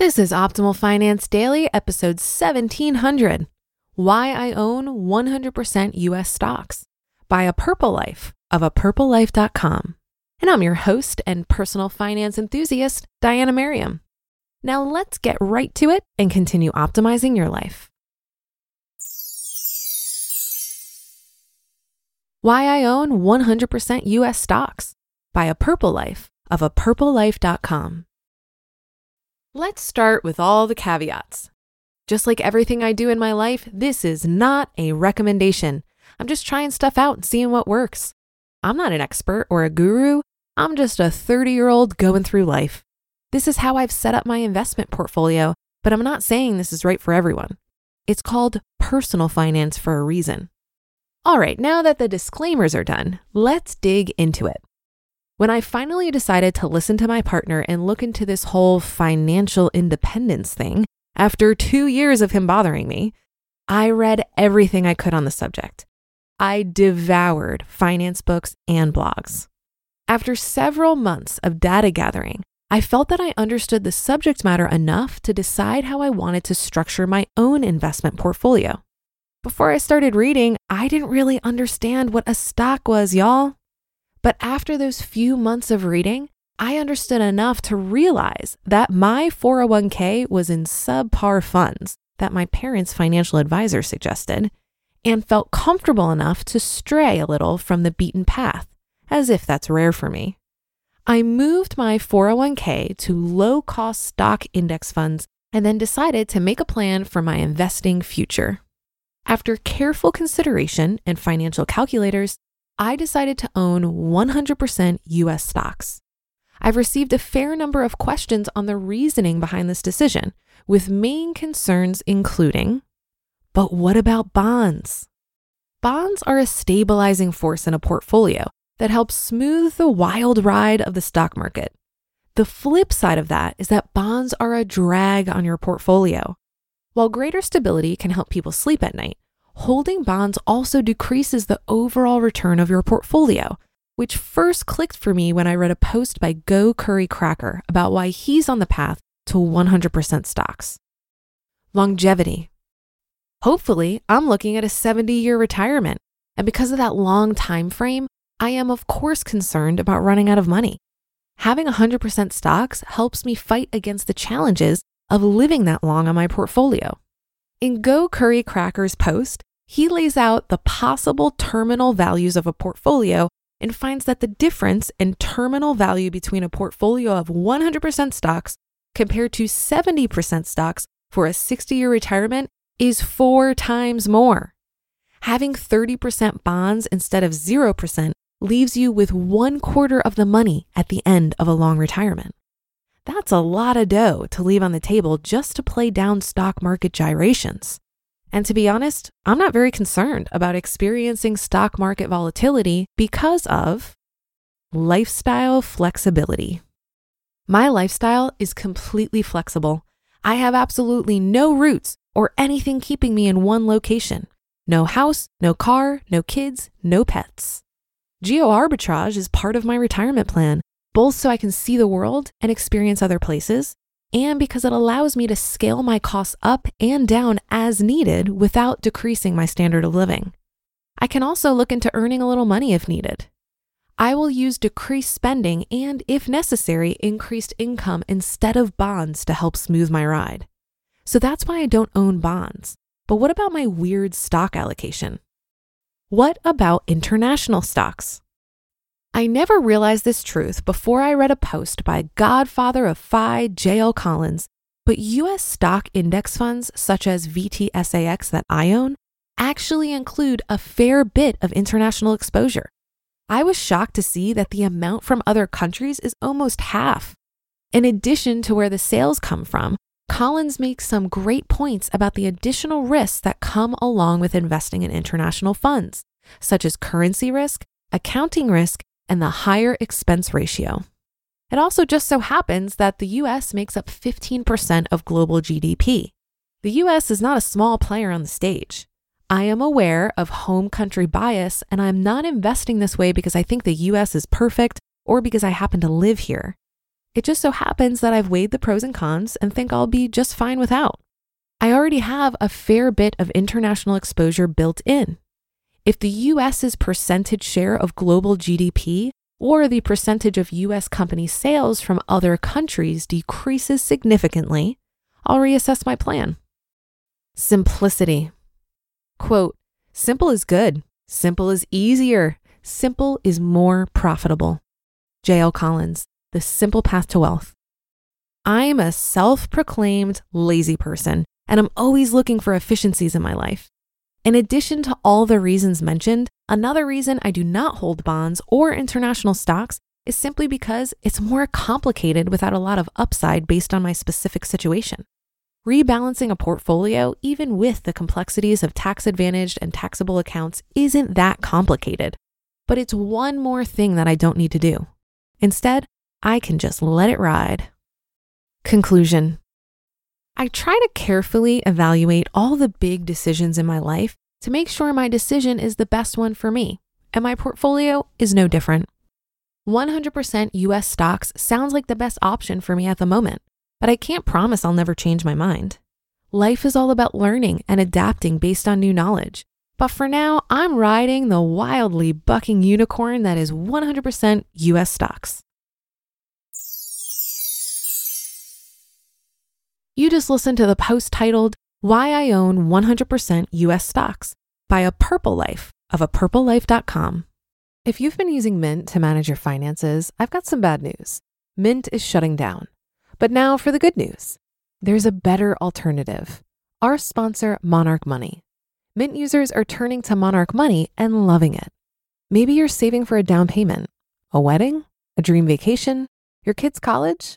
This is Optimal Finance Daily, episode 1700 Why I Own 100% US Stocks by a Purple Life of a purplelife.com. And I'm your host and personal finance enthusiast, Diana Merriam. Now let's get right to it and continue optimizing your life. Why I Own 100% US Stocks by a Purple Life of a purplelife.com. Let's start with all the caveats. Just like everything I do in my life, this is not a recommendation. I'm just trying stuff out and seeing what works. I'm not an expert or a guru. I'm just a 30 year old going through life. This is how I've set up my investment portfolio, but I'm not saying this is right for everyone. It's called personal finance for a reason. All right, now that the disclaimers are done, let's dig into it. When I finally decided to listen to my partner and look into this whole financial independence thing, after two years of him bothering me, I read everything I could on the subject. I devoured finance books and blogs. After several months of data gathering, I felt that I understood the subject matter enough to decide how I wanted to structure my own investment portfolio. Before I started reading, I didn't really understand what a stock was, y'all. But after those few months of reading, I understood enough to realize that my 401k was in subpar funds that my parents' financial advisor suggested and felt comfortable enough to stray a little from the beaten path, as if that's rare for me. I moved my 401k to low cost stock index funds and then decided to make a plan for my investing future. After careful consideration and financial calculators, I decided to own 100% US stocks. I've received a fair number of questions on the reasoning behind this decision, with main concerns including But what about bonds? Bonds are a stabilizing force in a portfolio that helps smooth the wild ride of the stock market. The flip side of that is that bonds are a drag on your portfolio. While greater stability can help people sleep at night, holding bonds also decreases the overall return of your portfolio, which first clicked for me when I read a post by Go Curry Cracker about why he's on the path to 100% stocks. Longevity. Hopefully, I'm looking at a 70 year retirement, and because of that long time frame, I am of course concerned about running out of money. Having 100% stocks helps me fight against the challenges of living that long on my portfolio. In Go Curry Cracker's post, he lays out the possible terminal values of a portfolio and finds that the difference in terminal value between a portfolio of 100% stocks compared to 70% stocks for a 60 year retirement is four times more. Having 30% bonds instead of 0% leaves you with one quarter of the money at the end of a long retirement. That's a lot of dough to leave on the table just to play down stock market gyrations. And to be honest, I'm not very concerned about experiencing stock market volatility because of lifestyle flexibility. My lifestyle is completely flexible. I have absolutely no roots or anything keeping me in one location. No house, no car, no kids, no pets. Geo arbitrage is part of my retirement plan, both so I can see the world and experience other places, and because it allows me to scale my costs up and down as needed without decreasing my standard of living. I can also look into earning a little money if needed. I will use decreased spending and, if necessary, increased income instead of bonds to help smooth my ride. So that's why I don't own bonds. But what about my weird stock allocation? What about international stocks? I never realized this truth before I read a post by godfather of FI, J.L. Collins, but US stock index funds such as VTSAX that I own actually include a fair bit of international exposure. I was shocked to see that the amount from other countries is almost half. In addition to where the sales come from, Collins makes some great points about the additional risks that come along with investing in international funds, such as currency risk, accounting risk, and the higher expense ratio. It also just so happens that the US makes up 15% of global GDP. The US is not a small player on the stage. I am aware of home country bias, and I'm not investing this way because I think the US is perfect or because I happen to live here. It just so happens that I've weighed the pros and cons and think I'll be just fine without. I already have a fair bit of international exposure built in. If the US's percentage share of global GDP or the percentage of US company sales from other countries decreases significantly, I'll reassess my plan. Simplicity. Quote, simple is good. Simple is easier. Simple is more profitable. J.L. Collins, The Simple Path to Wealth. I'm a self proclaimed lazy person, and I'm always looking for efficiencies in my life. In addition to all the reasons mentioned, another reason I do not hold bonds or international stocks is simply because it's more complicated without a lot of upside based on my specific situation. Rebalancing a portfolio, even with the complexities of tax advantaged and taxable accounts, isn't that complicated. But it's one more thing that I don't need to do. Instead, I can just let it ride. Conclusion I try to carefully evaluate all the big decisions in my life to make sure my decision is the best one for me, and my portfolio is no different. 100% US stocks sounds like the best option for me at the moment, but I can't promise I'll never change my mind. Life is all about learning and adapting based on new knowledge. But for now, I'm riding the wildly bucking unicorn that is 100% US stocks. You just listened to the post titled, Why I Own 100% US Stocks by a Purple Life of a purplelife.com. If you've been using Mint to manage your finances, I've got some bad news. Mint is shutting down. But now for the good news there's a better alternative. Our sponsor, Monarch Money. Mint users are turning to Monarch Money and loving it. Maybe you're saving for a down payment, a wedding, a dream vacation, your kid's college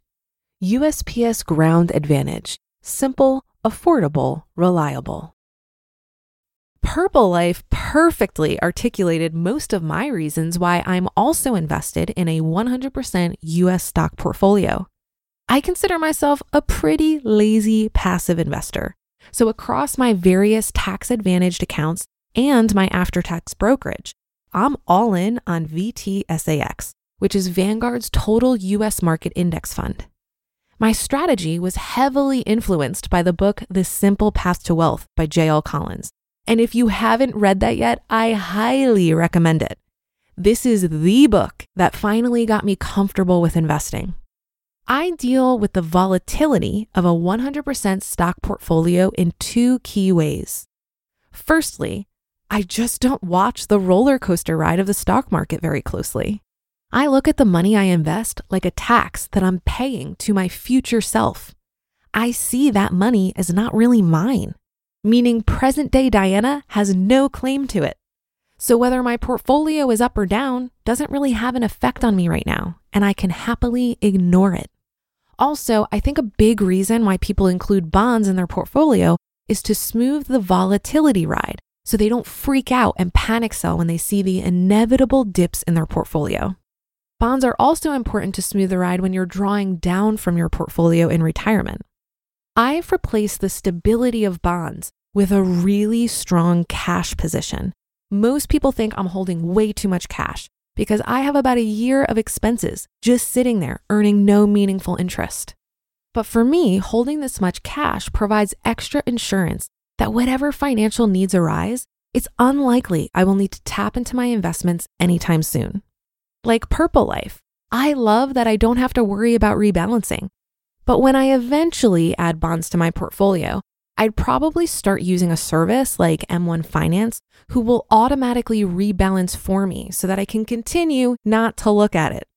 USPS Ground Advantage. Simple, affordable, reliable. Purple Life perfectly articulated most of my reasons why I'm also invested in a 100% US stock portfolio. I consider myself a pretty lazy passive investor. So, across my various tax advantaged accounts, and my after tax brokerage, I'm all in on VTSAX, which is Vanguard's total US market index fund. My strategy was heavily influenced by the book The Simple Path to Wealth by J.L. Collins. And if you haven't read that yet, I highly recommend it. This is the book that finally got me comfortable with investing. I deal with the volatility of a 100% stock portfolio in two key ways. Firstly, I just don't watch the roller coaster ride of the stock market very closely. I look at the money I invest like a tax that I'm paying to my future self. I see that money as not really mine, meaning present day Diana has no claim to it. So whether my portfolio is up or down doesn't really have an effect on me right now, and I can happily ignore it. Also, I think a big reason why people include bonds in their portfolio is to smooth the volatility ride so they don't freak out and panic sell when they see the inevitable dips in their portfolio. Bonds are also important to smooth the ride when you're drawing down from your portfolio in retirement. I've replaced the stability of bonds with a really strong cash position. Most people think I'm holding way too much cash because I have about a year of expenses just sitting there earning no meaningful interest. But for me, holding this much cash provides extra insurance that whatever financial needs arise, it's unlikely I will need to tap into my investments anytime soon. Like Purple Life, I love that I don't have to worry about rebalancing. But when I eventually add bonds to my portfolio, I'd probably start using a service like M1 Finance, who will automatically rebalance for me so that I can continue not to look at it.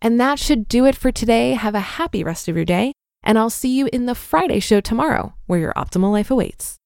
And that should do it for today. Have a happy rest of your day, and I'll see you in the Friday show tomorrow, where your optimal life awaits.